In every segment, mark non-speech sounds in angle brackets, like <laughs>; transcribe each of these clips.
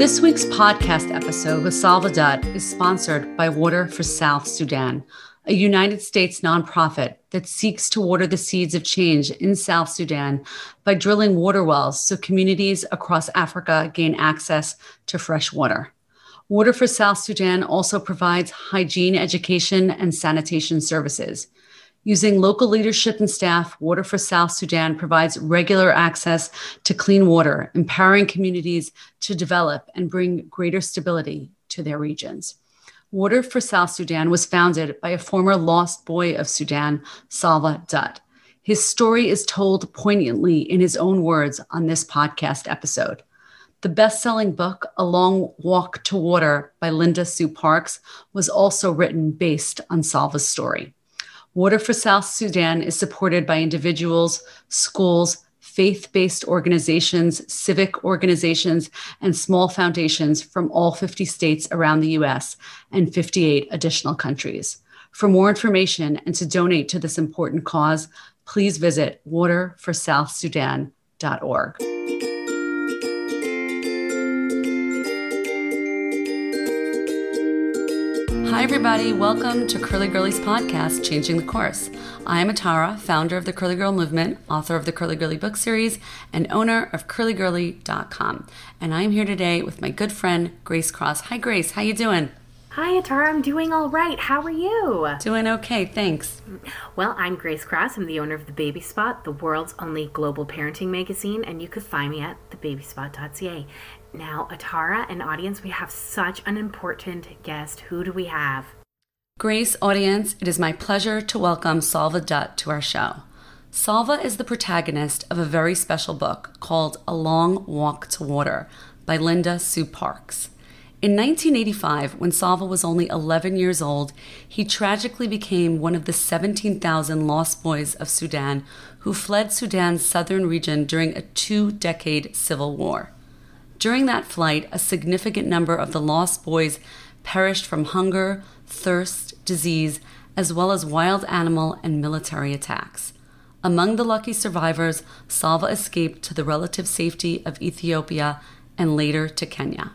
This week's podcast episode with Salva Dut is sponsored by Water for South Sudan, a United States nonprofit that seeks to water the seeds of change in South Sudan by drilling water wells so communities across Africa gain access to fresh water. Water for South Sudan also provides hygiene education and sanitation services. Using local leadership and staff, Water for South Sudan provides regular access to clean water, empowering communities to develop and bring greater stability to their regions. Water for South Sudan was founded by a former lost boy of Sudan, Salva Dut. His story is told poignantly in his own words on this podcast episode. The best selling book, A Long Walk to Water by Linda Sue Parks, was also written based on Salva's story. Water for South Sudan is supported by individuals, schools, faith based organizations, civic organizations, and small foundations from all 50 states around the US and 58 additional countries. For more information and to donate to this important cause, please visit waterforsouthsudan.org. everybody. Welcome to Curly Girlies podcast, Changing the Course. I am Atara, founder of the Curly Girl Movement, author of the Curly Girly book series, and owner of curlygirly.com. And I'm here today with my good friend Grace Cross. Hi, Grace. How you doing? Hi, Atara. I'm doing all right. How are you? Doing okay, thanks. Well, I'm Grace Cross. I'm the owner of The Baby Spot, the world's only global parenting magazine, and you could find me at thebabyspot.ca. Now, Atara and audience, we have such an important guest. Who do we have? Grace, audience, it is my pleasure to welcome Salva Dut to our show. Salva is the protagonist of a very special book called A Long Walk to Water by Linda Sue Parks. In 1985, when Salva was only 11 years old, he tragically became one of the 17,000 lost boys of Sudan who fled Sudan's southern region during a two decade civil war. During that flight, a significant number of the lost boys perished from hunger, thirst, disease, as well as wild animal and military attacks. Among the lucky survivors, Salva escaped to the relative safety of Ethiopia and later to Kenya.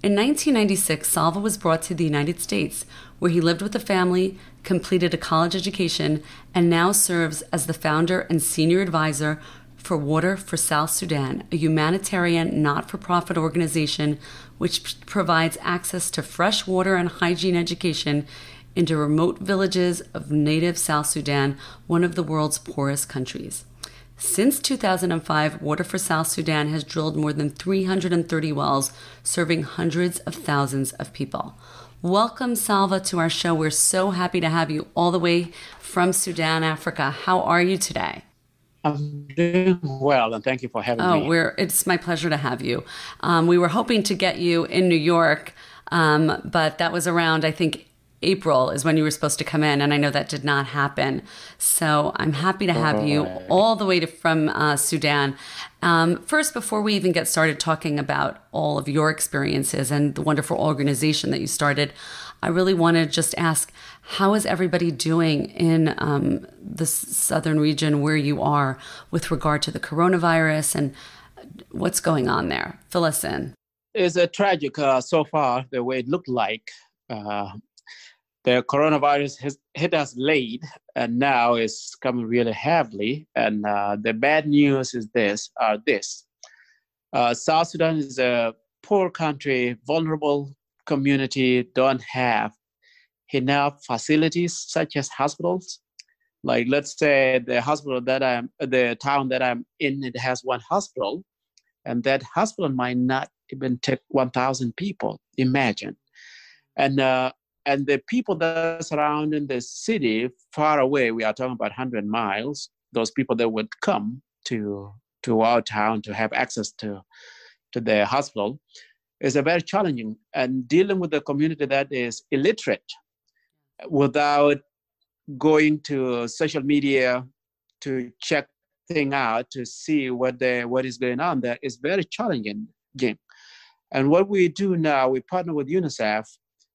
In 1996, Salva was brought to the United States, where he lived with a family, completed a college education, and now serves as the founder and senior advisor for Water for South Sudan, a humanitarian not for profit organization which provides access to fresh water and hygiene education into remote villages of native South Sudan, one of the world's poorest countries. Since 2005, Water for South Sudan has drilled more than 330 wells, serving hundreds of thousands of people. Welcome, Salva, to our show. We're so happy to have you all the way from Sudan, Africa. How are you today? I'm doing well, and thank you for having oh, me. Oh, we're it's my pleasure to have you. Um, we were hoping to get you in New York, um, but that was around I think April is when you were supposed to come in, and I know that did not happen. So I'm happy to have you all the way to, from uh, Sudan. Um, first, before we even get started talking about all of your experiences and the wonderful organization that you started, I really want to just ask how is everybody doing in um, the southern region where you are with regard to the coronavirus and what's going on there? Fill us in. It's a tragic uh, so far, the way it looked like. Uh, the coronavirus has hit us late and now it's coming really heavily. And uh, the bad news is this, uh, this. Uh, South Sudan is a poor country, vulnerable community don't have enough facilities such as hospitals. Like let's say the hospital that I'm, the town that I'm in, it has one hospital, and that hospital might not even take 1,000 people. Imagine, and uh, and the people that surround in the city far away, we are talking about 100 miles. Those people that would come to to our town to have access to to the hospital is a very challenging and dealing with a community that is illiterate without going to social media to check thing out to see what the what is going on there is very challenging game. And what we do now we partner with unicef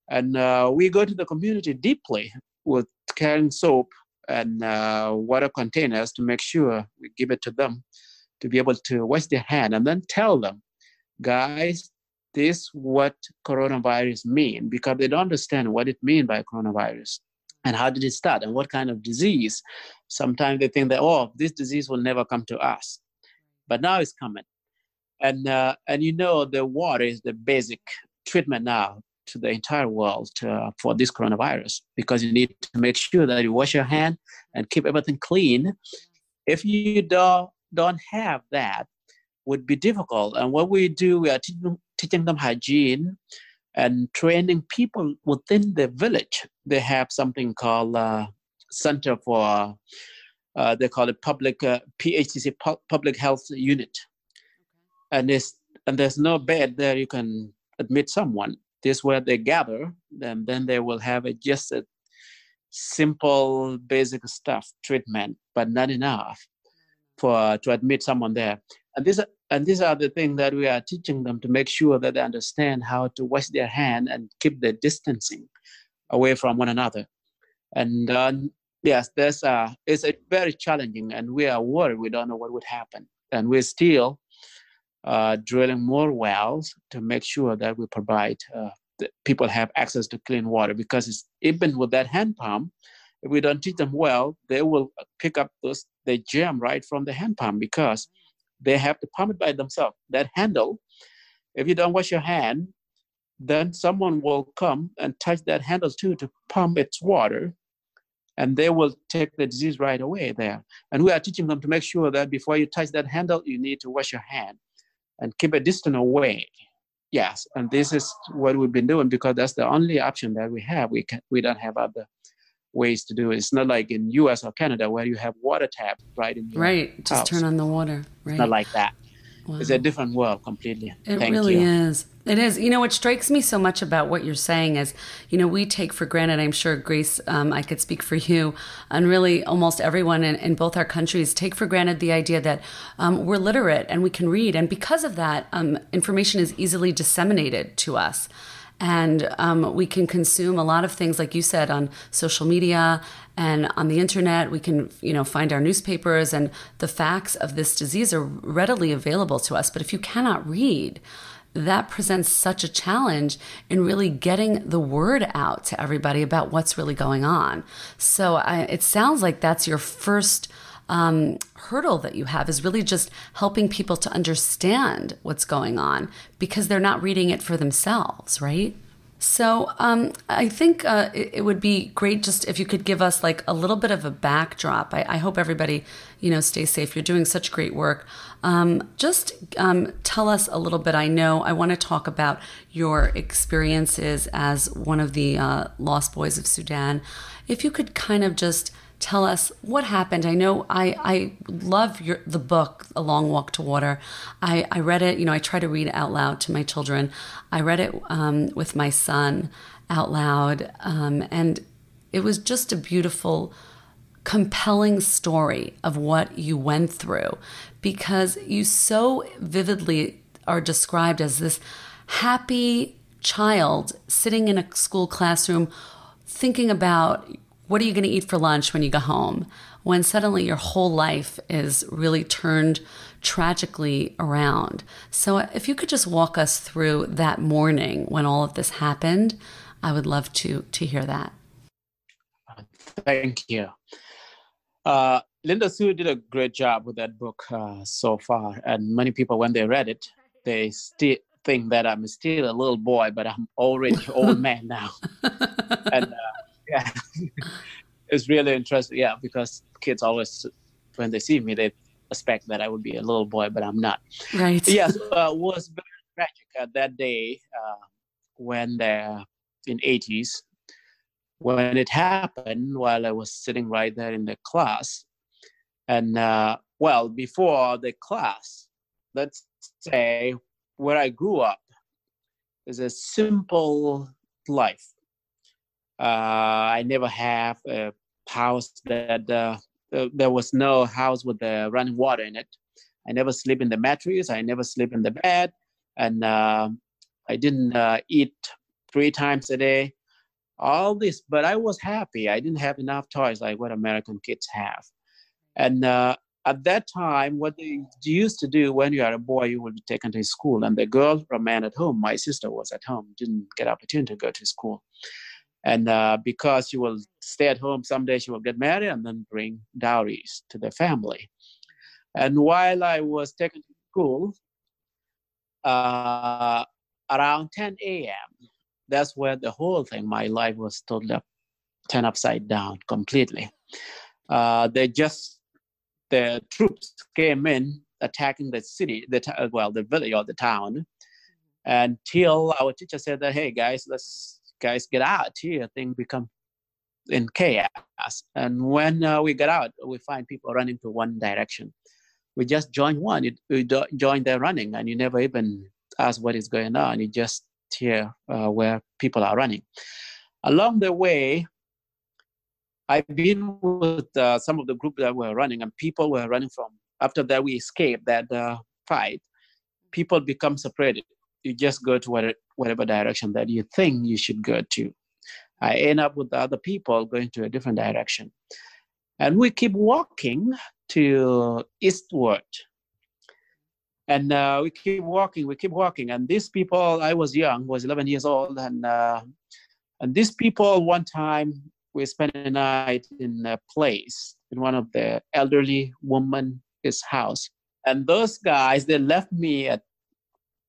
and uh, we go to the community deeply with carrying soap and uh, water containers to make sure we give it to them to be able to wash their hand and then tell them guys this what coronavirus mean because they don't understand what it mean by coronavirus and how did it start and what kind of disease. Sometimes they think that oh this disease will never come to us. But now it's coming. And uh, and you know the water is the basic treatment now to the entire world uh, for this coronavirus because you need to make sure that you wash your hand and keep everything clean. If you don't don't have that would be difficult and what we do we are teaching, teaching them hygiene and training people within the village. They have something called uh, Center for, uh, they call it public uh, PHCC Public Health Unit, and this and there's no bed there you can admit someone. This is where they gather, and then they will have a, just a simple, basic stuff treatment, but not enough for to admit someone there. And this and these are the things that we are teaching them to make sure that they understand how to wash their hand and keep the distancing away from one another. And uh, yes, there's uh, it's a very challenging, and we are worried. We don't know what would happen, and we're still uh, drilling more wells to make sure that we provide uh, that people have access to clean water. Because even with that hand pump, if we don't teach them well, they will pick up those the germ right from the hand pump because they have to pump it by themselves. That handle, if you don't wash your hand, then someone will come and touch that handle too to pump its water, and they will take the disease right away there. And we are teaching them to make sure that before you touch that handle, you need to wash your hand and keep a distance away. Yes, and this is what we've been doing because that's the only option that we have. We can we don't have other ways to do it. It's not like in U.S. or Canada where you have water tap right in your right. Just house. turn on the water. Right. It's not like that. Wow. It's a different world completely. It Thank really you. is. It is. You know, what strikes me so much about what you're saying is, you know, we take for granted, I'm sure, Grace, um, I could speak for you, and really almost everyone in, in both our countries take for granted the idea that um, we're literate and we can read. And because of that, um, information is easily disseminated to us and um, we can consume a lot of things like you said on social media and on the internet. We can you know find our newspapers and the facts of this disease are readily available to us. But if you cannot read that presents such a challenge in really getting the word out to everybody about what's really going on. So I, it sounds like that's your first um, hurdle that you have is really just helping people to understand what's going on because they're not reading it for themselves, right? So um, I think uh, it, it, would be great just if you could give us like a little bit of a backdrop. I, I hope everybody, you know, stays safe. You're doing such great work. Um, just um, tell us a little bit. I know I want to talk about your experiences as one of the uh, lost boys of Sudan. If you could kind of just tell us what happened. I know I, I love your the book, A Long Walk to Water. I, I read it, you know, I try to read it out loud to my children. I read it um, with my son out loud, um, and it was just a beautiful, compelling story of what you went through because you so vividly are described as this happy child sitting in a school classroom thinking about what are you going to eat for lunch when you go home? When suddenly your whole life is really turned tragically around. So, if you could just walk us through that morning when all of this happened, I would love to to hear that. Thank you. Uh, Linda Sue did a great job with that book uh, so far, and many people, when they read it, they still think that I'm still a little boy, but I'm already old <laughs> man now. and uh, yeah, <laughs> it's really interesting. Yeah, because kids always, when they see me, they expect that I would be a little boy, but I'm not. Right. yes, uh, was very tragic at that day uh, when the in 80s when it happened while I was sitting right there in the class. And uh, well, before the class, let's say where I grew up is a simple life. Uh, I never have a house that uh, there was no house with the running water in it. I never sleep in the mattress. I never sleep in the bed, and uh, I didn't uh, eat three times a day. All this, but I was happy. I didn't have enough toys like what American kids have, and uh, at that time, what they used to do when you are a boy, you would be taken to school, and the girl remained at home. My sister was at home, didn't get opportunity to go to school, and uh, because she will stay at home, someday she will get married and then bring dowries to the family. And while I was taken to school, uh, around 10 a.m., that's where the whole thing, my life was totally up, turned upside down completely. Uh, they just the troops came in attacking the city, the well, the village or the town, until our teacher said that, hey guys, let's guys get out here. things become in chaos. And when uh, we get out, we find people running to one direction. We just join one. You, you join their running, and you never even ask what is going on. You just hear uh, where people are running. Along the way, I've been with uh, some of the group that were running, and people were running from. After that, we escaped that uh, fight. People become separated. You just go to whatever, whatever direction that you think you should go to. I end up with the other people going to a different direction, and we keep walking to eastward. And uh, we keep walking, we keep walking, and these people. I was young, was 11 years old, and uh, and these people one time we spent a night in a place in one of the elderly woman's house. And those guys, they left me at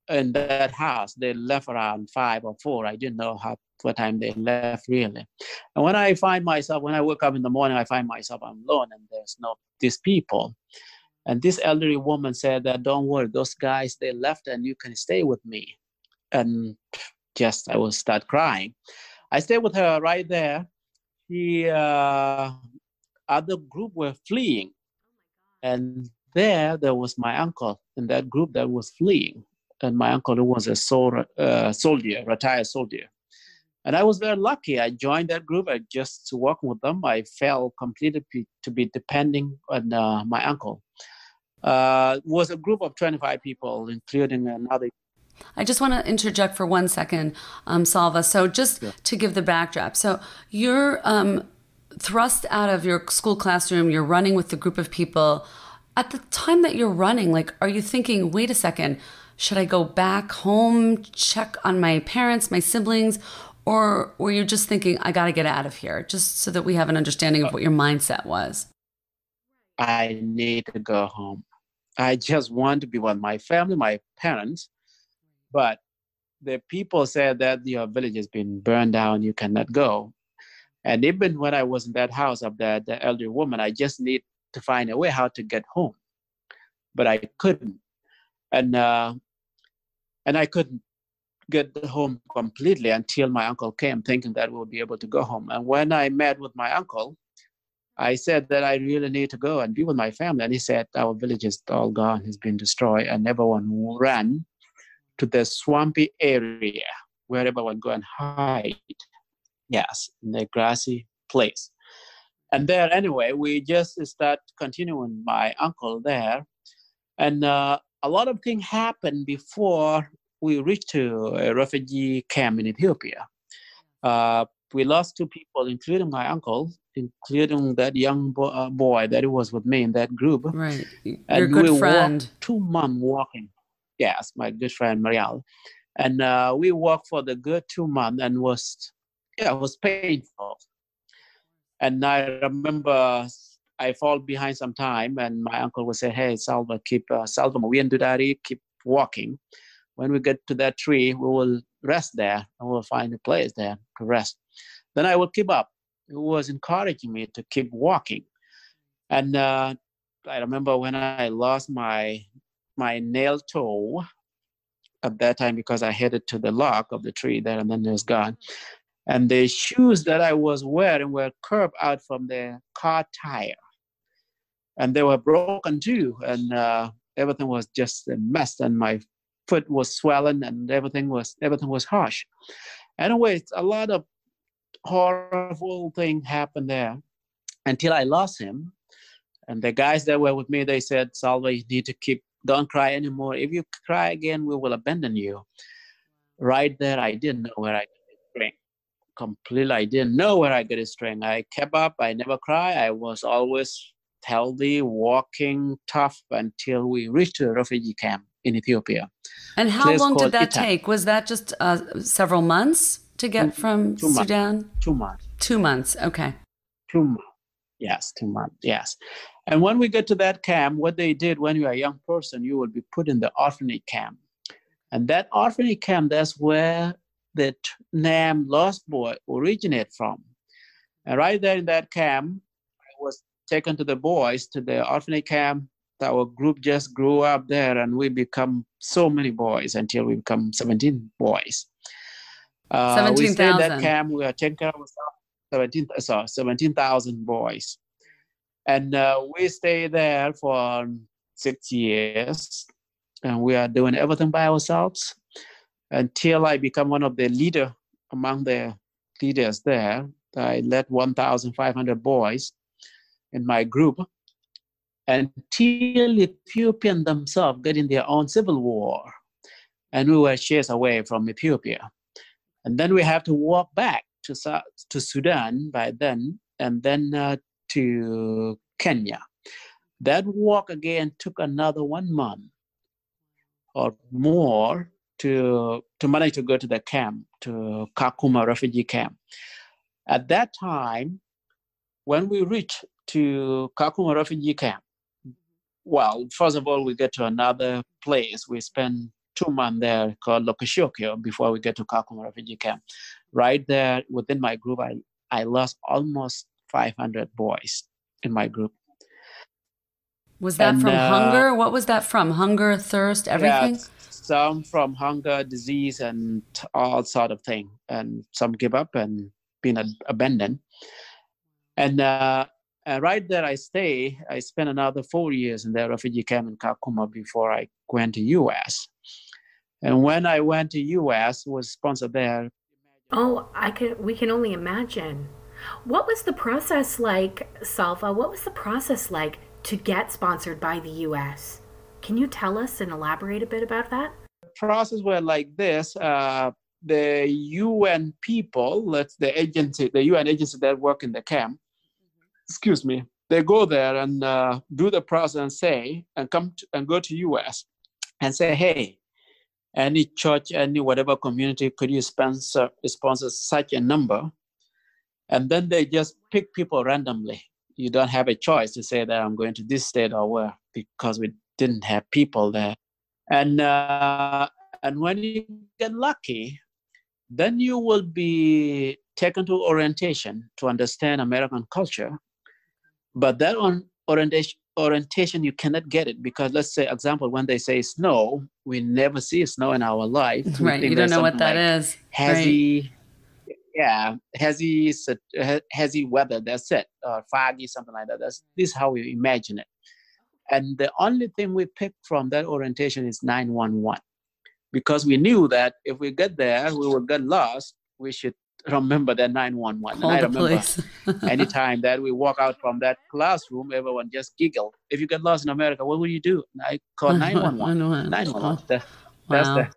in that house. They left around five or four. I didn't know how what time they left really. And when I find myself, when I wake up in the morning, I find myself I'm alone and there's no these people. And this elderly woman said that don't worry, those guys they left and you can stay with me. And just I will start crying. I stayed with her right there the uh, other group were fleeing. And there, there was my uncle in that group that was fleeing. And my uncle who was a sol- uh, soldier, retired soldier. And I was very lucky. I joined that group. I just working with them. I felt completely to be depending on uh, my uncle. Uh, was a group of 25 people, including another I just want to interject for one second, um, Salva. So, just yeah. to give the backdrop. So, you're um, thrust out of your school classroom, you're running with a group of people. At the time that you're running, like, are you thinking, wait a second, should I go back home, check on my parents, my siblings? Or were you just thinking, I got to get out of here, just so that we have an understanding of what your mindset was? I need to go home. I just want to be with my family, my parents, but the people said that your village has been burned down, you cannot go. And even when I was in that house of that the elderly woman, I just need to find a way how to get home. But I couldn't. And uh, and I couldn't get home completely until my uncle came, thinking that we'll be able to go home. And when I met with my uncle, I said that I really need to go and be with my family. And he said, Our village is all gone, it's been destroyed, and everyone ran to the swampy area where everyone go and hide. Yes, in the grassy place. And there, anyway, we just start continuing my uncle there. And uh, a lot of things happened before we reached to a refugee camp in Ethiopia. Uh, we lost two people, including my uncle, including that young bo- uh, boy that was with me in that group. Right, your and good we friend. two months walking yes, my good friend Marial. And uh, we walked for the good two months and was, yeah, it was painful. And I remember I fall behind some time and my uncle would say, hey, Salva, keep, uh, Salva, Dudari, keep walking. When we get to that tree, we will rest there and we'll find a place there to rest. Then I will keep up. It was encouraging me to keep walking. And uh, I remember when I lost my my nail toe at that time because I headed to the log of the tree there and then it was gone. And the shoes that I was wearing were curved out from the car tire. And they were broken too. And uh, everything was just a mess. And my foot was swelling and everything was everything was harsh. Anyway, a lot of horrible thing happened there until I lost him. And the guys that were with me, they said, Salva, you need to keep don't cry anymore. If you cry again, we will abandon you. Right there, I didn't know where I got strength. Completely, I didn't know where I got strength. I kept up. I never cry. I was always healthy, walking tough until we reached the refugee camp in Ethiopia. And how long did that take? Was that just uh, several months to get mm, from two Sudan? Months. Two months. Two months. Okay. Two months. Yes, two months. Yes. And when we get to that camp, what they did when you are a young person, you will be put in the orphanage camp. And that orphanage camp, that's where the name Lost Boy originated from. And right there in that camp, I was taken to the boys to the orphanage camp. Our group just grew up there, and we become so many boys until we become 17 boys. Uh, 17,000. We stayed in that camp. We are taking care of ourselves. 17, sorry, 17,000 boys. And uh, we stayed there for six years. And we are doing everything by ourselves until I become one of the leader among the leaders there. I led 1,500 boys in my group until Ethiopian themselves get in their own civil war. And we were chased away from Ethiopia. And then we have to walk back to, to Sudan by then, and then uh, to Kenya. That walk again took another one month or more to, to manage to go to the camp, to Kakuma refugee camp. At that time, when we reach to Kakuma refugee camp, well, first of all, we get to another place. We spend two months there called Lokashokyo before we get to Kakuma refugee camp. Right there within my group, I, I lost almost 500 boys in my group. Was that and, from uh, hunger? What was that from? Hunger, thirst, everything? Yeah, some from hunger, disease, and all sort of thing. And some give up and been abandoned. And uh, uh, right there, I stay. I spent another four years in the refugee camp in Kakuma before I went to U.S. And when I went to U.S., was sponsored there. Oh, I can. We can only imagine. What was the process like, Salva? What was the process like to get sponsored by the U.S.? Can you tell us and elaborate a bit about that? Process were like this. Uh, the UN people, let's the agency, the UN agency that work in the camp, excuse me, they go there and uh, do the process and say and come to, and go to US and say, hey, any church, any whatever community, could you sponsor sponsor such a number? And then they just pick people randomly. You don't have a choice to say that I'm going to this state or where because we didn't have people there. And uh, and when you get lucky, then you will be taken to orientation to understand American culture. But that on orientation orientation you cannot get it because let's say example when they say snow we never see snow in our life right you don't know what that like is. hazy right. yeah hazy hazy weather that's it or foggy something like that that's this is how we imagine it and the only thing we pick from that orientation is 911 because we knew that if we get there, we will get lost. We should remember that 911. Call and I remember <laughs> anytime that we walk out from that classroom, everyone just giggle. If you get lost in America, what will you do? I call <laughs> 911. 911. That's wow. the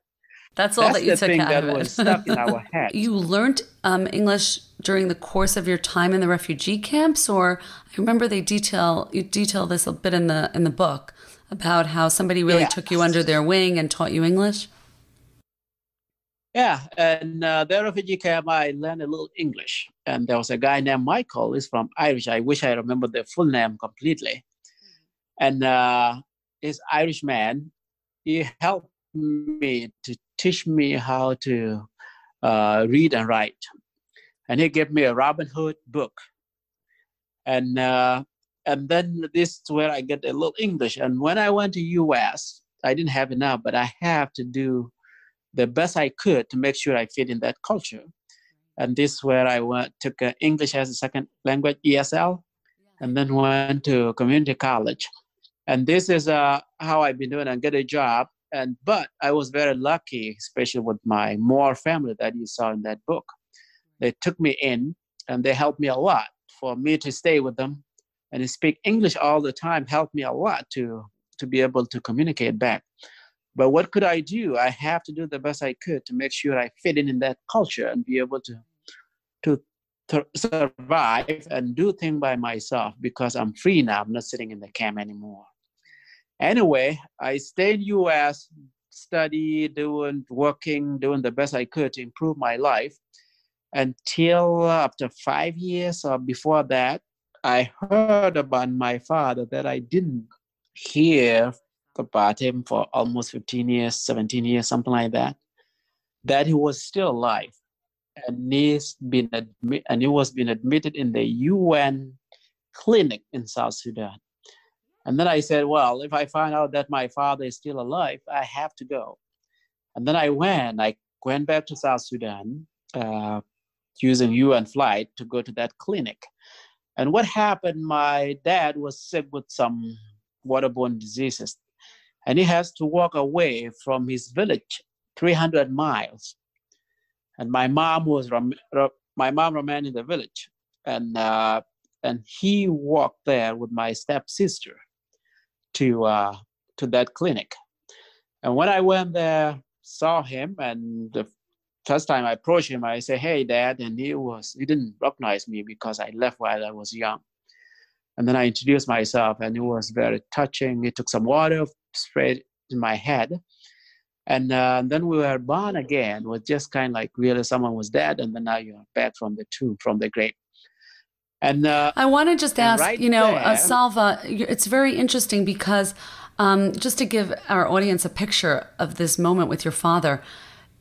that's all That's that you took out of it. was stuck in our <laughs> head. you learned um, English during the course of your time in the refugee camps, or I remember they detail you detail this a bit in the in the book about how somebody really yeah. took you under their wing and taught you English. Yeah, and uh, the refugee camp, I learned a little English. And there was a guy named Michael, he's from Irish. I wish I remember the full name completely. And uh, he's Irish man. He helped me to teach me how to uh, read and write. And he gave me a Robin Hood book. And uh, and then this is where I get a little English. And when I went to US, I didn't have enough, but I have to do the best I could to make sure I fit in that culture. And this is where I went, took uh, English as a second language, ESL, and then went to community college. And this is uh, how I've been doing and get a job. And but I was very lucky, especially with my Moore family that you saw in that book. They took me in and they helped me a lot for me to stay with them and speak English all the time helped me a lot to to be able to communicate back. But what could I do? I have to do the best I could to make sure I fit in in that culture and be able to to survive and do things by myself because I'm free now. I'm not sitting in the camp anymore. Anyway, I stayed U.S., study, doing, working, doing the best I could to improve my life until after five years or before that, I heard about my father that I didn't hear about him for almost 15 years, 17 years, something like that, that he was still alive. And he's been and he was being admitted in the UN clinic in South Sudan. And then I said, well, if I find out that my father is still alive, I have to go. And then I went. I went back to South Sudan uh, using UN flight to go to that clinic. And what happened? My dad was sick with some waterborne diseases, and he has to walk away from his village, 300 miles. And my mom was my mom remained in the village, and uh, and he walked there with my stepsister to uh, to that clinic. And when I went there, saw him, and the first time I approached him, I said, "Hey, Dad," and he was he didn't recognize me because I left while I was young. And then I introduced myself, and it was very touching. He took some water, sprayed in my head, and uh, then we were born again. Was just kind of like really someone was dead, and then now you're back from the tomb, from the grave. And uh, I want to just ask, right you know, uh, there, uh, Salva, it's very interesting because um, just to give our audience a picture of this moment with your father,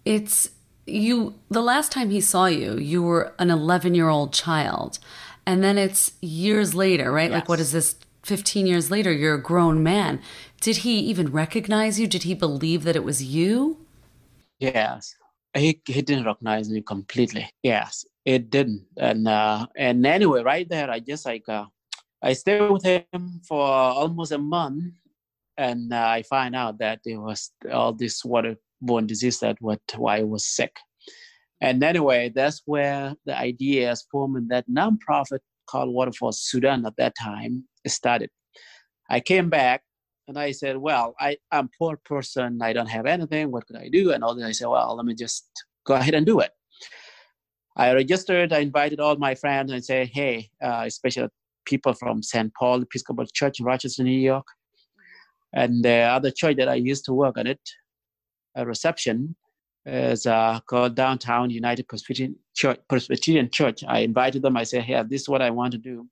it's you. The last time he saw you, you were an 11 year old child, and then it's years later, right? Yes. Like, what is this? 15 years later, you're a grown man. Did he even recognize you? Did he believe that it was you? Yes. He, he didn't recognize me completely. Yes it didn't and uh, and anyway right there i just like uh, i stayed with him for almost a month and uh, i find out that it was all this waterborne disease that what why i was sick and anyway that's where the idea is forming that nonprofit called water for sudan at that time started i came back and i said well I, i'm poor person i don't have anything what could i do and all that i said well let me just go ahead and do it I registered, I invited all my friends and said, hey, uh, especially people from St. Paul Episcopal Church in Rochester, New York, and the other church that I used to work on it, a reception, is uh, called Downtown United Presbyterian Church, Presbyterian Church. I invited them. I said, hey, this is what I want to do.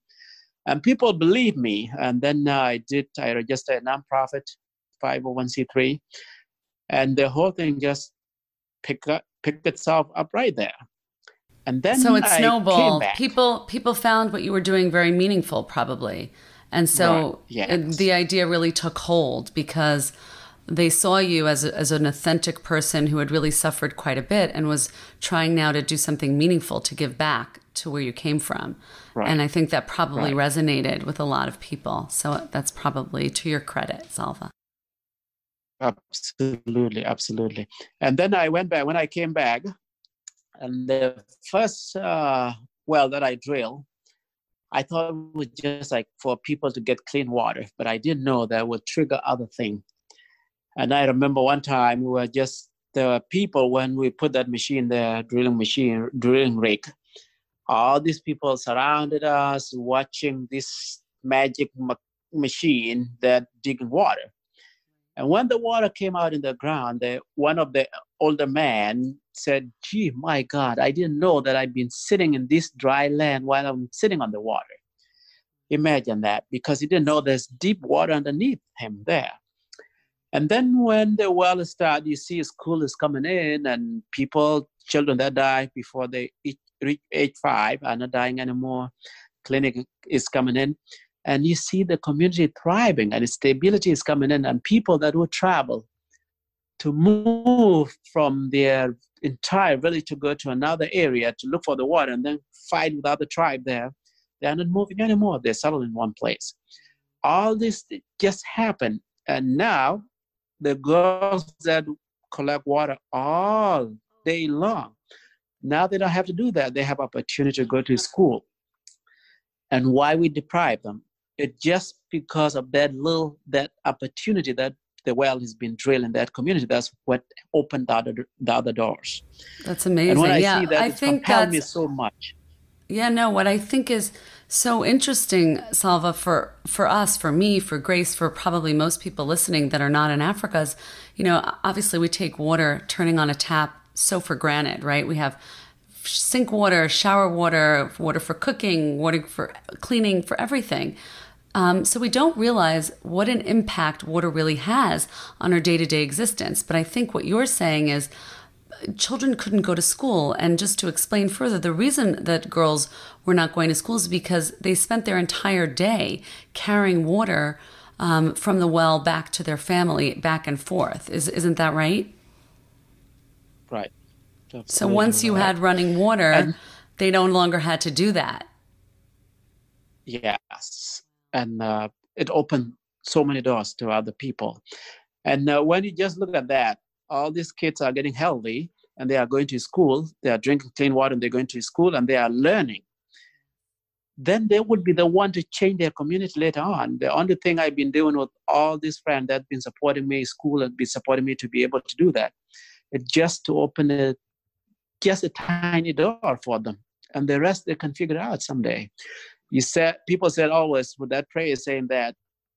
And people believed me. And then uh, I did, I registered a nonprofit, 501c3, and the whole thing just picked, up, picked itself up right there and then so it snowballed. People people found what you were doing very meaningful, probably, and so right. yes. the idea really took hold because they saw you as a, as an authentic person who had really suffered quite a bit and was trying now to do something meaningful to give back to where you came from. Right. And I think that probably right. resonated with a lot of people. So that's probably to your credit, Salva. Absolutely, absolutely. And then I went back when I came back. And the first uh, well that I drilled, I thought it was just like for people to get clean water, but I didn't know that would trigger other things. And I remember one time we were just there were people when we put that machine there, drilling machine, drilling rig. All these people surrounded us, watching this magic ma- machine that digging water. And when the water came out in the ground, the, one of the older men said, Gee, my God, I didn't know that I've been sitting in this dry land while I'm sitting on the water. Imagine that, because he didn't know there's deep water underneath him there. And then when the well started, you see school is coming in, and people, children that die before they reach age five are not dying anymore. Clinic is coming in. And you see the community thriving and stability is coming in and people that would travel to move from their entire village to go to another area to look for the water and then fight with other tribe there. They're not moving anymore. They're settled in one place. All this just happened. And now the girls that collect water all day long now they don't have to do that they have opportunity to go to school and why we deprive them it just because of that little that opportunity that the well has been drilled in that community. That's what opened the other, the other doors. That's amazing. And when I yeah, see that, I think compelled me so much. Yeah, no, what I think is so interesting, Salva, for, for us, for me, for Grace, for probably most people listening that are not in Africa is, you know, obviously we take water turning on a tap so for granted, right? We have sink water, shower water, water for cooking, water for cleaning, for everything. Um, so we don't realize what an impact water really has on our day to day existence. But I think what you're saying is children couldn't go to school. And just to explain further, the reason that girls were not going to school is because they spent their entire day carrying water um, from the well back to their family, back and forth. Is, isn't that right? Right. So once you had running water, and, they no longer had to do that. Yes. And uh, it opened so many doors to other people. And uh, when you just look at that, all these kids are getting healthy and they are going to school, they are drinking clean water and they're going to school and they are learning. Then they would be the one to change their community later on. The only thing I've been doing with all these friends that have been supporting me, school and been supporting me to be able to do that, it's just to open a, just a tiny door for them. And the rest they can figure out someday. You said people said always with that prayer saying that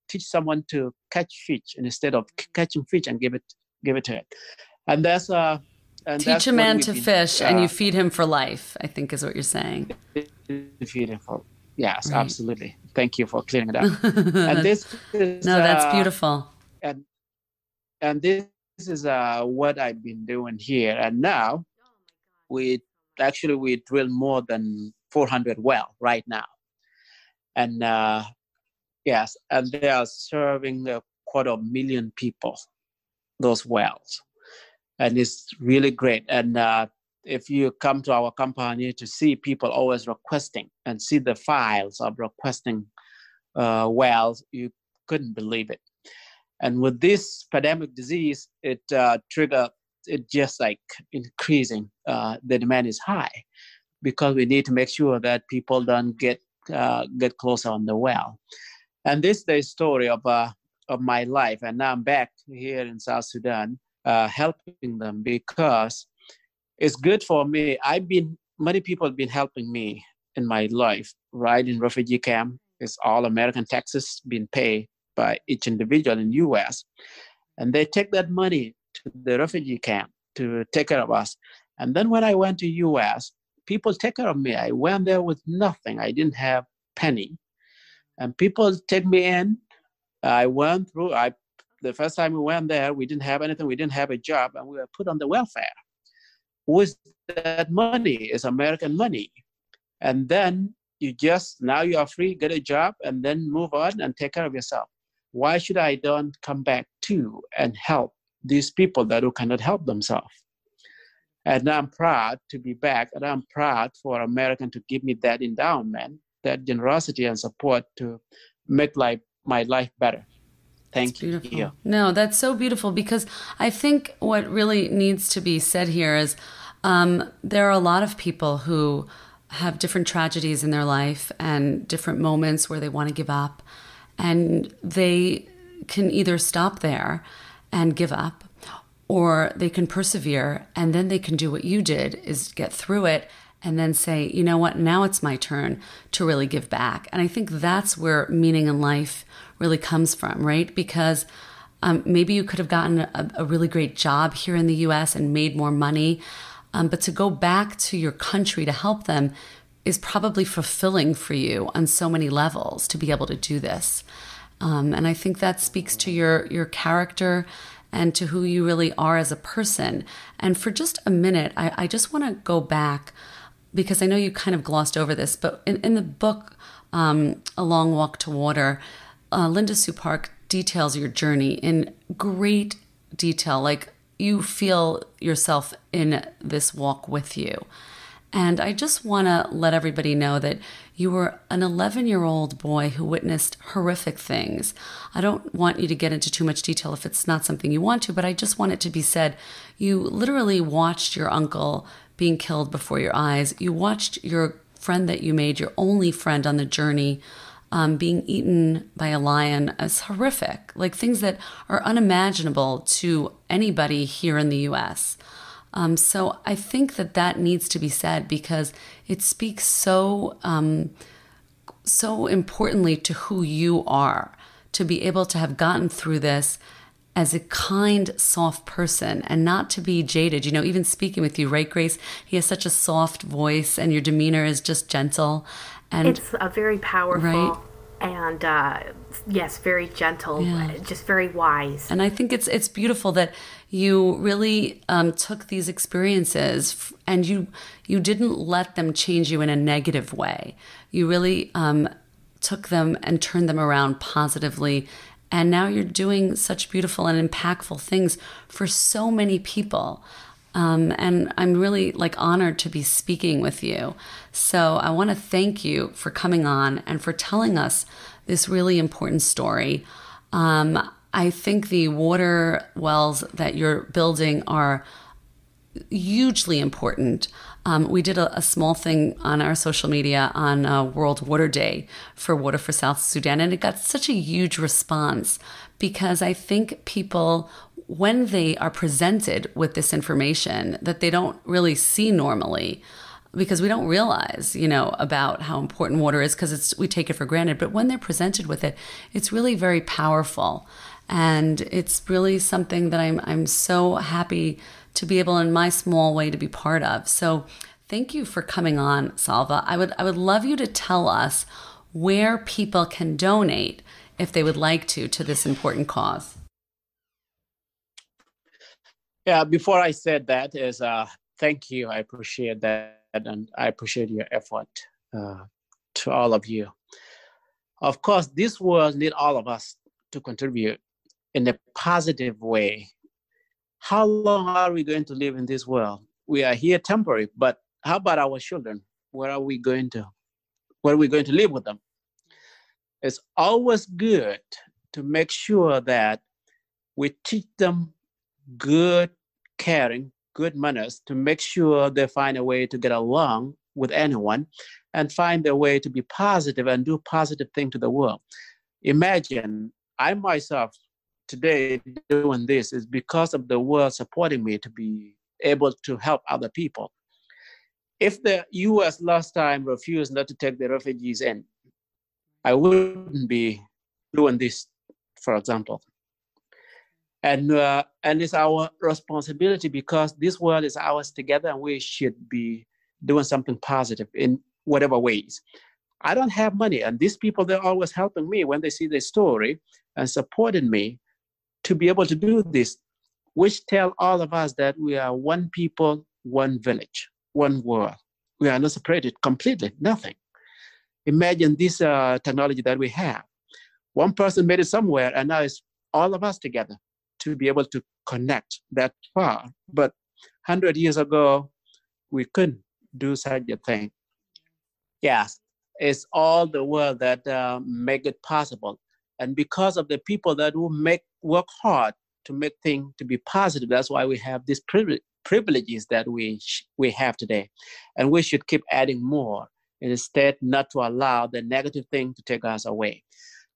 teach someone to catch fish instead of catching fish and give it give it to it. And that's uh and teach that's a man to fish uh, and you feed him for life. I think is what you're saying. feed him for yes, Right. absolutely. Thank you for clearing it up. <laughs> and this is no, that's uh, beautiful. and and this is uh what I've been doing here. And now we actually we drill more than 400 well right now, and uh, yes, and they are serving a quarter of million people those wells, and it's really great. And uh, if you come to our company to see people always requesting and see the files of requesting uh, wells, you couldn't believe it. And with this pandemic disease, it uh, it just like increasing. Uh, the demand is high because we need to make sure that people don't get uh, get closer on the well. And this is the story of uh, of my life. And now I'm back here in South Sudan, uh, helping them because it's good for me. I've been many people have been helping me in my life. Right in refugee camp, it's all American taxes being paid by each individual in U.S. And they take that money to the refugee camp to take care of us. And then when I went to U.S., people take care of me. I went there with nothing. I didn't have penny, and people take me in. I went through. I the first time we went there, we didn't have anything. We didn't have a job, and we were put on the welfare. With that money is American money, and then you just now you are free, get a job, and then move on and take care of yourself. Why should I don't come back too and help these people that who cannot help themselves? And I'm proud to be back, and I'm proud for American to give me that endowment, that generosity and support to make life my life better. Thank you. Beautiful. No, that's so beautiful because I think what really needs to be said here is um, there are a lot of people who have different tragedies in their life and different moments where they want to give up. And they can either stop there and give up or they can persevere and then they can do what you did is get through it and then say you know what? Now it's my turn to really give back. And i think that's where meaning in life really comes from right? Because um, maybe you could have gotten a, a really great job here in the us and made more money um, but to go back to your country to help them is probably fulfilling for you on so many levels to be able to do this. Um, and i think that speaks to your your character and to who you really are as a person. And for just a minute, I, I just want to go back because I know you kind of glossed over this, but in, in the book, um, A Long Walk to Water, uh, Linda Sue Park details your journey in great detail. Like you feel yourself in this walk with you. And I just want to let everybody know that you were an 11 year old boy who witnessed horrific things. I don't want you to get into too much detail if it's not something you want to, but I just want it to be said. You literally watched your uncle being killed before your eyes. You watched your friend that you made, your only friend on the journey, um, being eaten by a lion as horrific, like things that are unimaginable to anybody here in the US. Um, so I think that that needs to be said because it speaks so um, so importantly to who you are to be able to have gotten through this as a kind, soft person and not to be jaded. You know, even speaking with you, right, Grace? He has such a soft voice and your demeanor is just gentle. And it's a very powerful right? and uh, yes, very gentle, yeah. just very wise. And I think it's it's beautiful that you really um, took these experiences and you you didn't let them change you in a negative way. You really um, took them and turned them around positively and now you're doing such beautiful and impactful things for so many people. Um, and I'm really like honored to be speaking with you. So I want to thank you for coming on and for telling us this really important story. Um, I think the water wells that you're building are hugely important. Um, we did a, a, small thing on our social media on uh, World Water Day for Water for South Sudan, and it got such a huge response because I think people, when they are presented with this information that they don't really see normally, because we don't realize, you know, about how important water is because it's we take it for granted. But when they're presented with it, it's really very powerful, and it's really something that I'm I'm so happy to be able in my small way to be part of. So thank you for coming on, Salva. I would I would love you to tell us where people can donate if they would like to to this important cause. Yeah, before I said that is uh thank you. I appreciate that and I appreciate your effort uh, to all of you. Of course, this world need all of us to contribute in a positive way how long are we going to live in this world? We are here temporary, but how about our children? Where are we going to where are we going to live with them? It's always good to make sure that we teach them good caring, good manners to make sure they find a way to get along with anyone and find a way to be positive and do positive things to the world. Imagine I myself today doing this is because of the world supporting me to be able to help other people. If the US last time refused not to take the refugees in, I wouldn't be doing this, for example. And, uh, and it's our responsibility because this world is ours together and we should be doing something positive in whatever ways. I don't have money, and these people, they're always helping me when they see the story and supporting me to be able to do this, which tell all of us that we are one people, one village, one world. We are not separated completely, nothing. Imagine this uh, technology that we have. One person made it somewhere, and now it's all of us together to be able to connect that far. But 100 years ago, we couldn't do such a thing. Yes, it's all the world that uh, make it possible. And because of the people that will make work hard to make things to be positive. That's why we have these privileges that we we have today, and we should keep adding more instead not to allow the negative thing to take us away.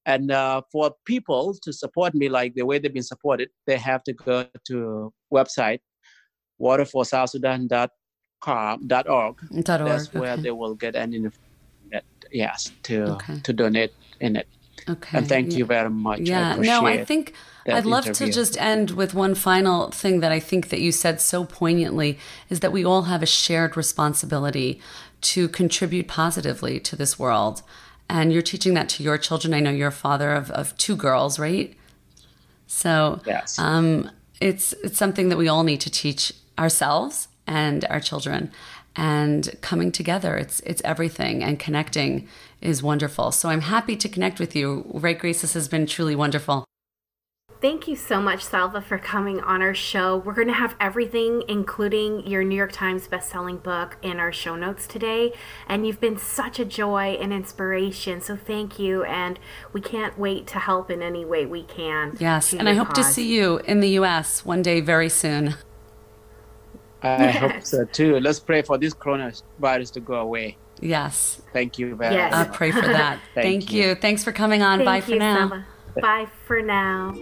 And uh, for people to support me like the way they've been supported, they have to go to website waterforsouthsudan.com .org. That's okay. where they will get any yes to okay. to donate in it. Okay. And thank yeah. you very much. Yeah. I no, I think I'd love interview. to just end with one final thing that I think that you said so poignantly is that we all have a shared responsibility to contribute positively to this world. And you're teaching that to your children. I know you're a father of, of two girls, right? So yes. um, it's it's something that we all need to teach ourselves and our children and coming together it's it's everything and connecting is wonderful so i'm happy to connect with you right grace this has been truly wonderful Thank you so much, Salva, for coming on our show. We're going to have everything, including your New York Times bestselling book, in our show notes today. And you've been such a joy and inspiration. So thank you. And we can't wait to help in any way we can. Yes. And I hope cause. to see you in the U.S. one day very soon. I yes. <laughs> hope so too. Let's pray for this coronavirus to go away. Yes. Thank you very yes. much. I'll pray for that. <laughs> Thank, Thank you. you. Thanks for coming on. Thank Bye for you, now. Bye for now.